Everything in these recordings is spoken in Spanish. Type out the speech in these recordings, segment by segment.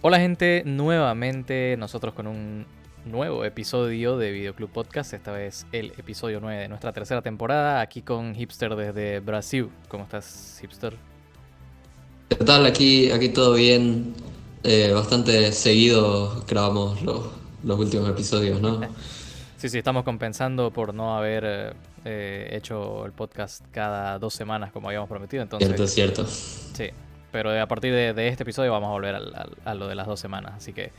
Hola gente, nuevamente nosotros con un nuevo episodio de Videoclub Podcast, esta vez el episodio 9 de nuestra tercera temporada, aquí con Hipster desde Brasil. ¿Cómo estás, Hipster? ¿Qué tal? Aquí, aquí todo bien. Eh, bastante seguido grabamos los, los últimos episodios, ¿no? sí, sí, estamos compensando por no haber eh, hecho el podcast cada dos semanas como habíamos prometido. Entonces, cierto, cierto. Sí, pero a partir de, este episodio vamos a volver a, lo de las dos semanas. Así que,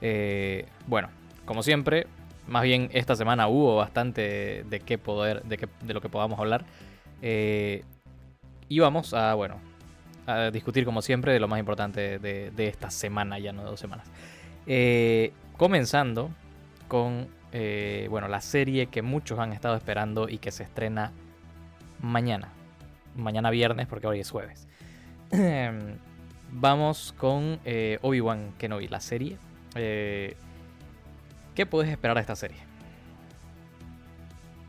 eh, bueno, como siempre, más bien esta semana hubo bastante de qué poder, de, de lo que podamos hablar. Eh, y vamos a, bueno, a discutir como siempre de lo más importante de, esta semana, ya no de dos semanas. Eh, comenzando con, bueno, la serie que muchos han estado esperando y que se estrena mañana. Mañana viernes, porque hoy es jueves. Vamos con eh, Obi-Wan Kenobi, la serie. Eh, ¿Qué puedes esperar de esta serie?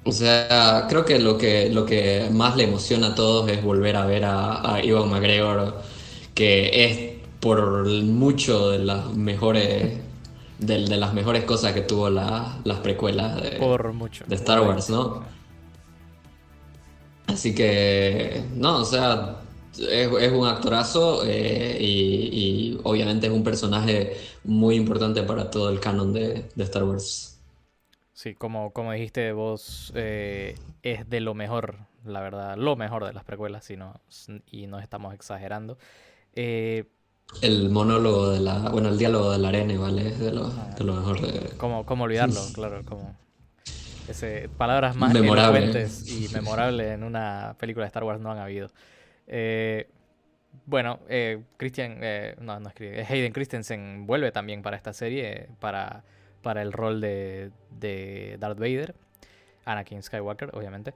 O sea, creo que lo que, lo que más le emociona a todos es volver a ver a, Iwan McGregor, que es por mucho de las mejores de, las mejores cosas que tuvo las precuelas de, por mucho. de Star Wars, ¿no? Así que, no, o sea, es, un actorazo eh, y, obviamente es un personaje muy importante para todo el canon de, Star Wars. Sí, como, como dijiste vos, eh, es de lo mejor, la verdad, lo mejor de las precuelas, y no, y no estamos exagerando. Eh, el monólogo de la, bueno, el diálogo de la arena, ¿vale? Es de lo, de lo mejor de... ¿Cómo, cómo olvidarlo? claro, como... Ese, palabras más elocuentes y memorables en una película de Star Wars no han habido. Eh, bueno, eh, Christian, eh, no, no es Hayden Christensen vuelve también para esta serie, para, para el rol de, de Darth Vader, Anakin Skywalker, obviamente.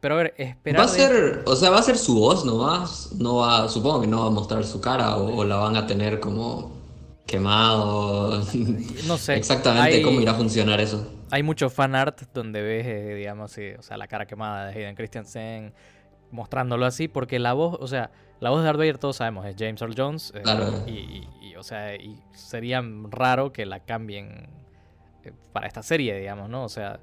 pero a ver, esperar. Va a ser, o sea, va a ser su voz nomás, no va, supongo que no va a mostrar su cara o, la van a tener como quemado. No sé. Exactamente cómo irá a funcionar eso. Hay mucho fan art donde ves, digamos, o sea, la cara quemada de Hayden Christensen mostrándolo así, porque la voz, o sea, la voz de Darth Vader todos sabemos es James Earl Jones. Eh, y, o sea, y sería raro que la cambien eh, para esta serie, digamos, ¿no? O sea,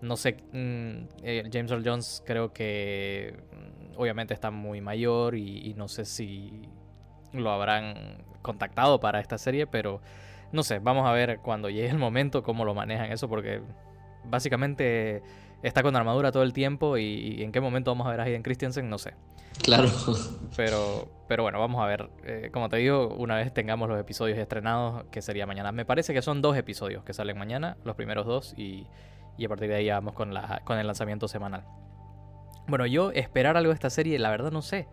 no sé, mm, eh, James Earl Jones creo que mm, obviamente está muy mayor y, no sé si lo habrán contactado para esta serie, pero no sé, vamos a ver cuando llegue el momento cómo lo manejan eso, porque básicamente está con armadura todo el tiempo y, en qué momento vamos a ver a Hayden Christensen, no sé. Claro. Pero, pero bueno, vamos a ver. Eh, como te digo, una vez tengamos los episodios estrenados, que sería mañana. Me parece que son dos episodios que salen mañana, los primeros dos, y, a partir de ahí vamos con, la, con el lanzamiento semanal. Bueno, yo esperar algo de esta serie, la verdad no sé.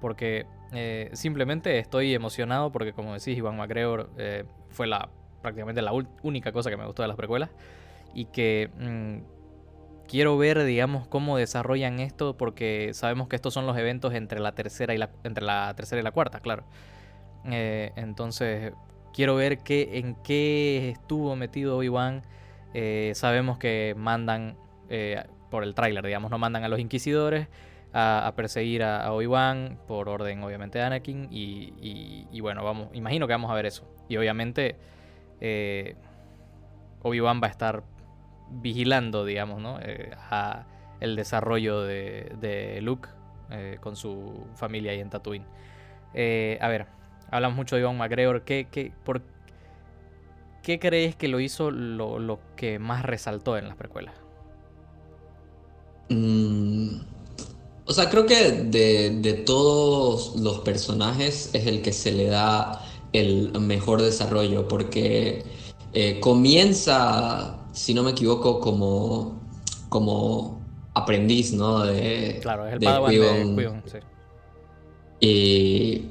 Porque eh, simplemente estoy emocionado porque, como decís, Iván McGregor eh, fue la prácticamente la única cosa que me gustó de las precuelas. Y que mm, quiero ver, digamos, cómo desarrollan esto, porque sabemos que estos son los eventos entre la tercera y la, entre la, tercera y la cuarta, claro. Eh, entonces, quiero ver qué, en qué estuvo metido Obi-Wan. Eh, sabemos que mandan, eh, por el tráiler, digamos, no mandan a los inquisidores a, perseguir a, Obi-Wan, por orden, obviamente, de Anakin. Y, y, bueno, vamos, imagino que vamos a ver eso. Y obviamente, Obi-Wan va a estar vigilando, digamos, ¿no? Eh, a el desarrollo de, Luke eh, con su familia ahí en Tatooine. Eh, a ver, hablamos mucho de Ivan McGregor. ¿Qué, qué, por, ¿Qué crees que lo hizo lo, que más resaltó en las precuelas? Mm, o sea, creo que de, de, todos los personajes es el que se le da el mejor desarrollo porque comienza si no me equivoco, como, como aprendiz, ¿no? De, claro, es el de sí. Y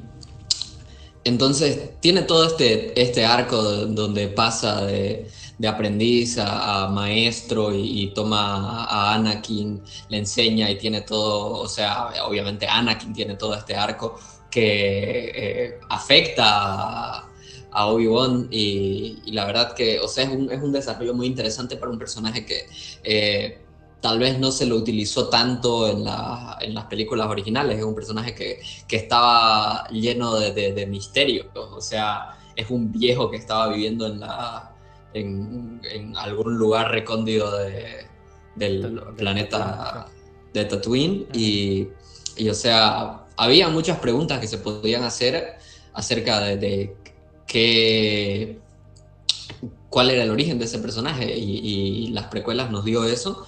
entonces tiene todo este, este arco donde pasa de, aprendiz a, maestro y, toma a Anakin, le enseña y tiene todo, o sea, obviamente Anakin tiene todo este arco que eh, afecta a Obi-Wan y, la verdad que, o sea, es un, es un, desarrollo muy interesante para un personaje que, eh, tal vez no se lo utilizó tanto en, las películas originales. Es un personaje que, estaba lleno de, misterio. O sea, es un viejo que estaba viviendo en, la, en, algún lugar recóndido del planeta de Tatooine. Y, y, o sea, había muchas preguntas que se podían hacer acerca de, qué cuál era el origen de ese personaje y, las precuelas nos dio eso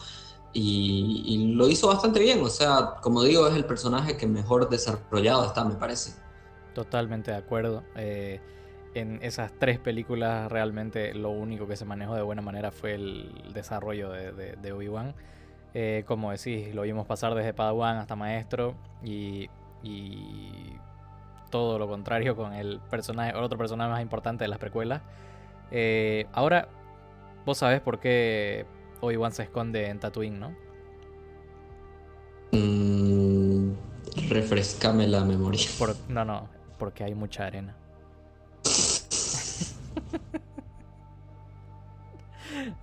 y, lo hizo bastante bien, o sea, como digo, es el personaje que mejor desarrollado está, me parece. Totalmente de acuerdo. Eh, en esas tres películas realmente lo único que se manejó de buena manera fue el desarrollo de, Obi-Wan. Eh, como decís, lo vimos pasar desde Padawan hasta Maestro y, todo lo contrario con el personaje, el otro personaje más importante de las precuelas. Eh, ahora, vos sabés por qué Obi-Wan se esconde en Tatooine, ¿no? Mm, refrescame la memoria. no, no, porque hay mucha arena.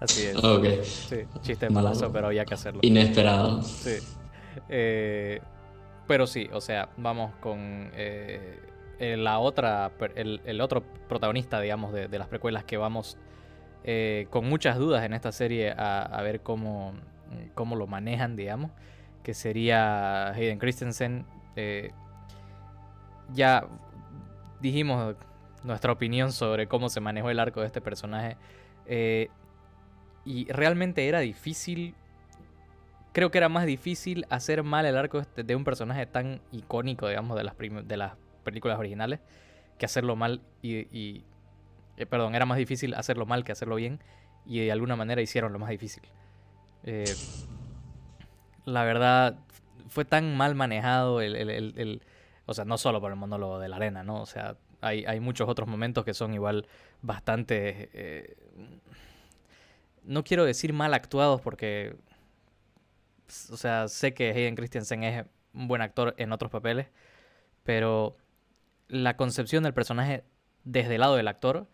Así es. Ok. Sí, chiste malazo, pero había que hacerlo. Inesperado. Sí. Eh, pero sí, o sea, vamos con eh, la otra, el, otro protagonista, digamos, de, las precuelas que vamos eh, con muchas dudas en esta serie a, ver cómo, cómo, lo manejan, digamos, que sería Hayden Christensen. Eh, ya dijimos nuestra opinión sobre cómo se manejó el arco de este personaje. Y realmente era difícil. Creo que era más difícil hacer mal el arco este, de un personaje tan icónico, digamos, de las, de las películas originales, que hacerlo mal y eh, perdón, era más difícil hacerlo mal que hacerlo bien y de alguna manera hicieron lo más difícil. Eh, la verdad, fue tan mal manejado el, O sea, no solo por el monólogo de la arena, ¿no? O sea, hay, hay muchos otros momentos que son igual bastante... Eh, no quiero decir mal actuados porque... O sea, sé que Hayden Christensen es un buen actor en otros papeles, pero la concepción del personaje desde el lado del actor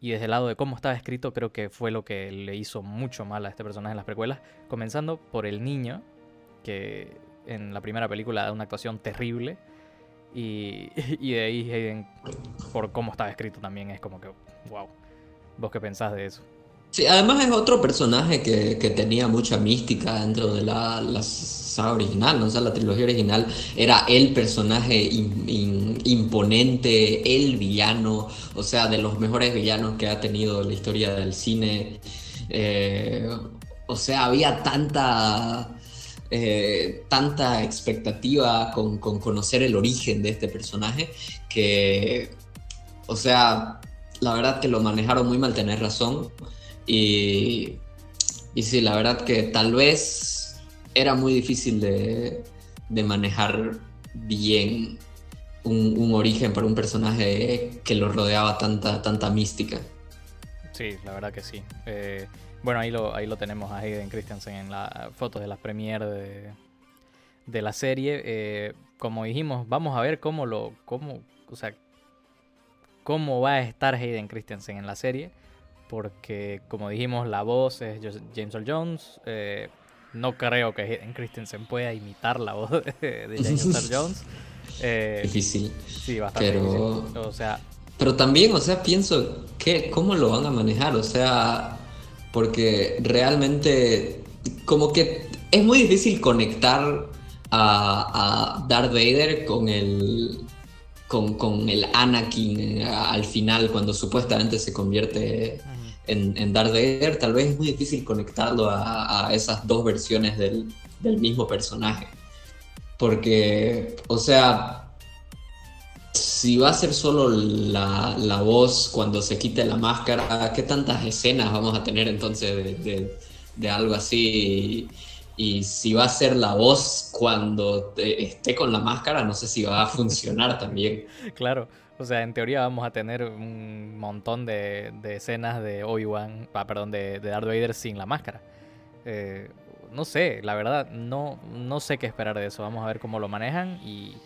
y desde el lado de cómo estaba escrito, creo que fue lo que le hizo mucho mal a este personaje en las precuelas. Comenzando por el niño, que en la primera película da una actuación terrible. Y, de ahí Hayden, por cómo estaba escrito también, es como que, wow. ¿Vos qué pensás de eso? Sí, además es otro personaje que, que tenía mucha mística dentro de la, las original, ¿no? O sea, la trilogía original era el personaje imponente, el villano, o sea, de los mejores villanos que ha tenido la historia del cine. Eh, o sea, había tanta... Eh, tanta expectativa con, conocer el origen de este personaje que, o sea, la verdad que lo manejaron muy mal, tener razón. Y, y sí, la verdad que tal vez era muy difícil de, manejar bien un, origen para un personaje que lo rodeaba tanta, tanta mística. Sí, la verdad que sí. Eh, bueno, ahí lo, ahí lo tenemos a Hayden Christensen en las fotos de la premiere de, de la serie. Eh, como dijimos, vamos a ver cómo lo. Cómo, o sea, cómo va a estar Hayden Christensen en la serie. Porque, como dijimos, la voz es James Earl Jones. Eh, no creo que Hayden Christensen pueda imitar la voz de, James Earl Jones. Eh, difícil. Sí, bastante pero, difícil. O sea, pero también, o sea, pienso, que, ¿cómo lo van a manejar? O sea, porque realmente, como que es muy difícil conectar a, Darth Vader con el, con, con, el Anakin al final, cuando supuestamente se convierte en, en Darth tal vez es muy difícil conectarlo a, esas dos versiones del, mismo personaje. Porque, o sea, si va a ser solo la, voz cuando se quite la máscara, ¿qué tantas escenas vamos a tener entonces de, algo así? Y, si va a ser la voz cuando esté con la máscara, no sé si va a funcionar también. Claro. O sea, en teoría vamos a tener un montón de, escenas de Obi-Wan, ah, perdón, de, Darth Vader sin la máscara. Eh, no sé, la verdad, no, no sé qué esperar de eso. Vamos a ver cómo lo manejan y,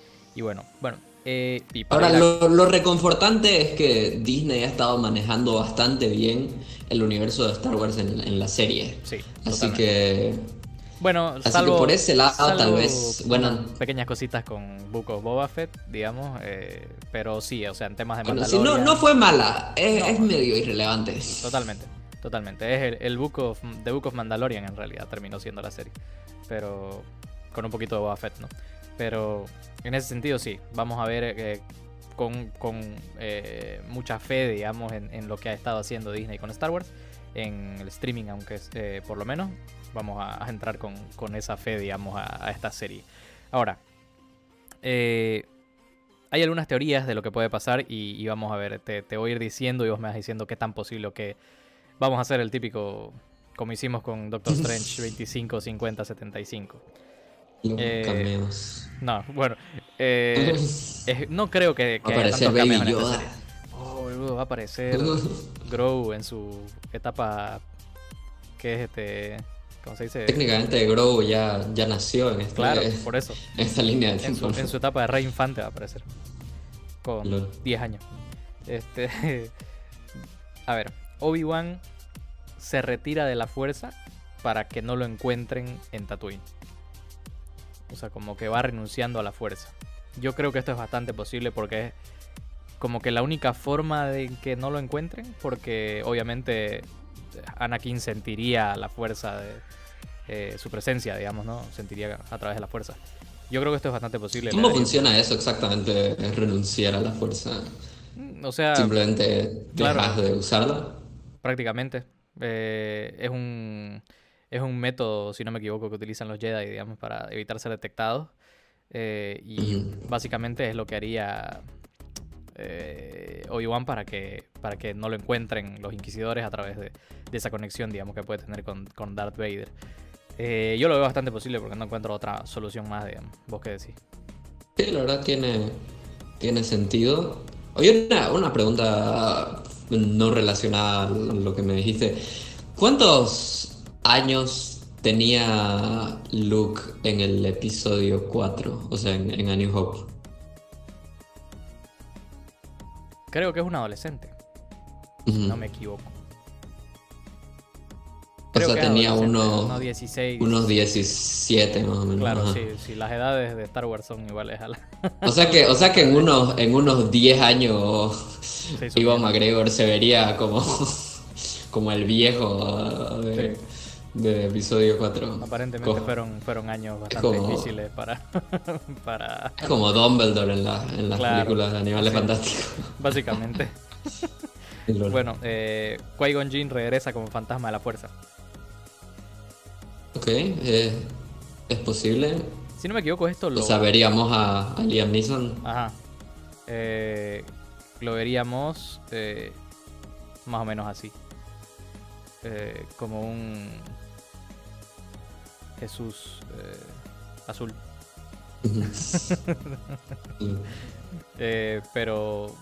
bueno, bueno. Eh, Ahora, lo, reconfortante es que Disney ha estado manejando bastante bien el universo de Star Wars en, la serie. Sí, Así que Bueno, Así salvo, que por ese lado, salvo tal vez. Bueno, pequeñas cositas con Book of Boba Fett, digamos. eh, pero sí, o sea, en temas de bueno, no, no fue mala. Es, No. es medio irrelevante. Totalmente, totalmente. Es el, el Book of, The Book of Mandalorian en realidad terminó siendo la serie. Pero con un poquito de Boba Fett, ¿no? Pero en ese sentido sí, vamos a ver eh, con, con, eh, mucha fe, digamos, en, en lo que ha estado haciendo Disney con Star Wars. En el streaming, aunque es, eh, por lo menos, vamos a, a entrar con, con esa fe, digamos, a, a esta serie. Ahora, eh, hay algunas teorías de lo que puede pasar y, y vamos a ver, te, te voy a ir diciendo y vos me vas diciendo qué tan posible que vamos a hacer el típico, como hicimos con Doctor Strange 25, 50, 75. Los Eh. No, bueno, eh, es- no creo que, que Va a haya aparecer tantos cameos en esta serie. Oh, boludo, va a aparecer Grow en su etapa que es este, ¿cómo se dice? Técnicamente Grogu ya, ya nació en esta, Claro, en por eso. esta línea de En tiempo. su, en su etapa de rey infante va a aparecer. Con Lol. 10 años. Este. A ver, Obi-Wan se retira de la fuerza para que no lo encuentren en Tatooine. O sea, como que va renunciando a la fuerza. Yo creo que esto es bastante posible porque es como que la única forma de que no lo encuentren, porque obviamente Anakin sentiría la fuerza de eh, su presencia, digamos, ¿no? Sentiría a través de la fuerza. Yo creo que esto es bastante posible. ¿Cómo funciona eso exactamente? Es renunciar a la fuerza. Mm, O sea, Simplemente claro. dejas de usarla. prácticamente. eh, es un es un método, si no me equivoco, que utilizan los Jedi, digamos, para evitar ser detectados. eh, y básicamente es lo que haría eh, Obi-Wan para que, para que no lo encuentren los inquisidores a través de, de esa conexión, digamos, que puede tener con, con Darth Vader. Eh, yo lo veo bastante posible porque no encuentro otra solución más, digamos. ¿Vos qué decís? Sí, la verdad tiene, tiene sentido. Oye, una, una pregunta no relacionada a lo que me dijiste. ¿Cuántos años tenía Luke en el episodio 4? O sea, en, en A New Hope. Creo que es un adolescente, no me equivoco. O sea, que tenía unos, unos 16. unos 17 más o menos. Claro, ajá. sí, sí, las edades de Star Wars son iguales a la. O sea que, o sea que en unos, en unos 10 años Sí, bien. McGregor se vería como, como el viejo de, de episodio 4. Aparentemente Como- fueron, fueron años bastante como- difíciles para, para. Es como Dumbledore en, la- en las Claro, películas de Animales sí. Fantásticos. Básicamente. Bueno, eh, Qui-Gon Jinn regresa como fantasma de la fuerza. Ok, eh, es posible. Si no me equivoco, esto lo. O sea, veríamos a, a Liam Neeson. Ajá. Eh, lo veríamos eh, más o menos así. Eh, como un Jesús eh, azul. Eh, pero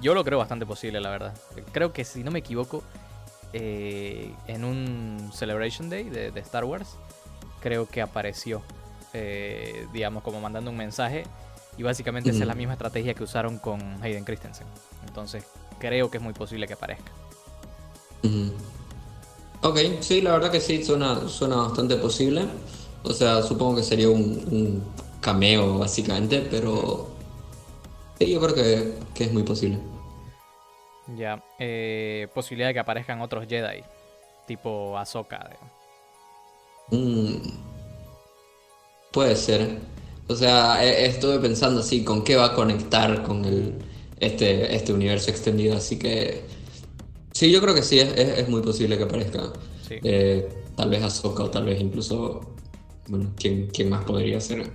yo lo creo bastante posible, la verdad. Creo que si no me equivoco, eh, en un Celebration Day de, de Star Wars, creo que apareció, eh, digamos, como mandando un mensaje. Y básicamente esa es la misma estrategia que usaron con Hayden Christensen. Entonces, creo que es muy posible que aparezca. Ujú. Ok, sí, la verdad que sí, suena, suena bastante posible. O sea, supongo que sería un, un cameo básicamente, pero sí, yo creo que, que es muy posible. Ya, eh, posibilidad de que aparezcan otros Jedi, tipo Ahsoka. Mm, puede ser. O sea, e- estuve pensando así, ¿con qué va a conectar con el, este, este universo extendido? Así que sí, yo creo que sí, es, es- es muy posible que aparezca. Sí. Eh, tal vez Ahsoka o tal vez incluso, bueno, ¿quién, quién más podría ser?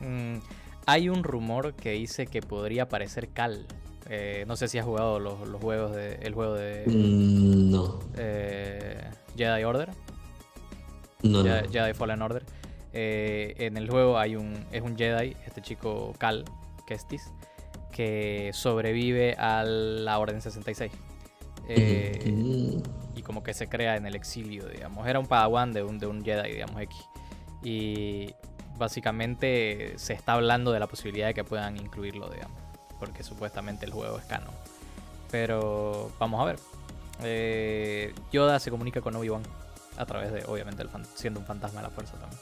Mm, hay un rumor que dice que podría aparecer Cal. Eh, no sé si has jugado los, los juegos de, el juego de Mm, no, eh, Jedi Order, no, no. Jedi, Fallen Order. Eh, en el juego hay un es un Jedi, este chico Cal Kestis, que sobrevive a la Orden 66. Eh, Mm, y como que se crea en el exilio, digamos. Era un padawan de un, de un Jedi, digamos, X. Y básicamente se está hablando de la posibilidad de que puedan incluirlo, digamos. Porque supuestamente el juego es canon. Pero vamos a ver. Eh, Yoda se comunica con Obi-Wan. a través de, obviamente, el siendo un fantasma de la fuerza también.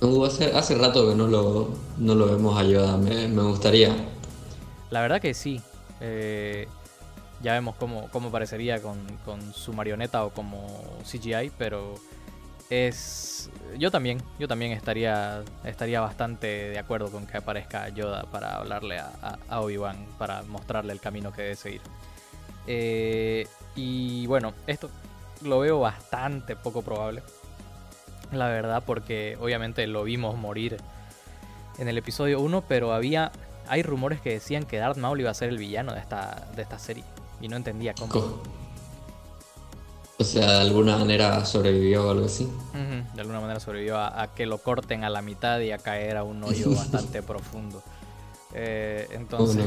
Uh, hace, hace rato que no lo, no lo vemos a Yoda, me, me gustaría. La verdad que sí. Eh, ya vemos cómo, cómo parecería con, con, su marioneta o como CGI, pero es. Yo también, yo también estaría, estaría bastante de acuerdo con que aparezca Yoda para hablarle a, Obi-Wan, para mostrarle el camino que debe seguir. Eh, y bueno, esto lo veo bastante poco probable la verdad, porque obviamente lo vimos morir en el episodio 1, pero había hay rumores que decían que Darth Maul iba a ser el villano de esta, de esta serie y no entendía cómo. O sea, de alguna manera sobrevivió o algo así. de alguna manera sobrevivió a, que lo corten a la mitad y a caer a un hoyo bastante profundo. Eh, entonces,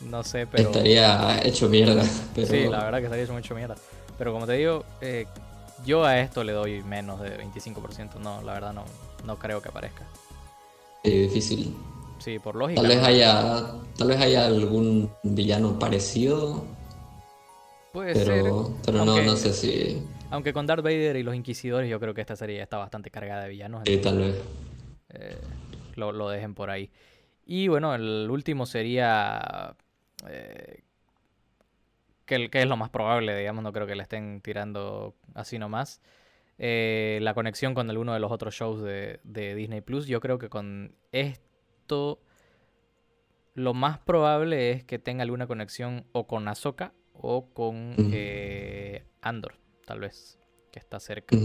no sé, pero... Estaría hecho mierda. Sí, la verdad que estaría hecho mucho mierda. Pero como te digo, eh, yo a esto le doy menos de 25%. No, la verdad no, no creo que aparezca. Sí, difícil. Sí, por lógica. Tal vez haya, tal vez haya algún villano parecido. Puede pero, ser. Pero no, no sé si. Aunque con Darth Vader y los Inquisidores, yo creo que esta serie está bastante cargada de villanos. Sí, tal vez. Eh, lo, lo, dejen por ahí. Y bueno, el último sería. Eh, que, es lo más probable, digamos, no creo que le estén tirando así nomás. Eh, la conexión con alguno de los otros shows de, Disney Plus, yo creo que con esto lo más probable es que tenga alguna conexión o con Ahsoka o con eh, Andor, tal vez, que está cerca.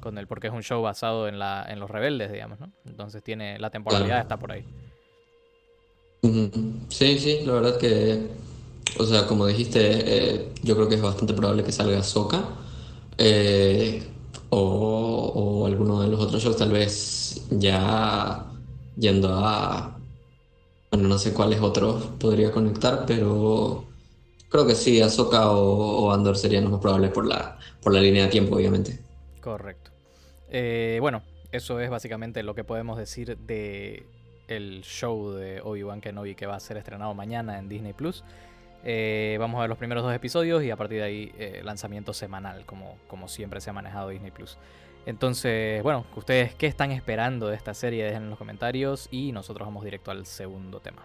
Con él, porque es un show basado en, la, en los rebeldes, digamos, ¿no? Entonces tiene la temporalidad está por ahí. Sí, sí, la verdad que o sea, como dijiste, eh, yo creo que es bastante probable que salga Soka. Eh, o, alguno de los otros shows, tal vez ya yendo a. Bueno, no sé cuáles otros podría conectar, pero creo que sí, Ahsoka o, Andor serían los más probables por la, por la línea de tiempo, obviamente. Correcto. Eh, bueno, eso es básicamente lo que podemos decir de el show de Obi-Wan Kenobi que va a ser estrenado mañana en Disney Plus. Eh, vamos a ver los primeros dos episodios y a partir de ahí eh, lanzamiento semanal, como, como siempre se ha manejado Disney Plus. Entonces, bueno, ustedes qué están esperando de esta serie, dejen en los comentarios y nosotros vamos directo al segundo tema.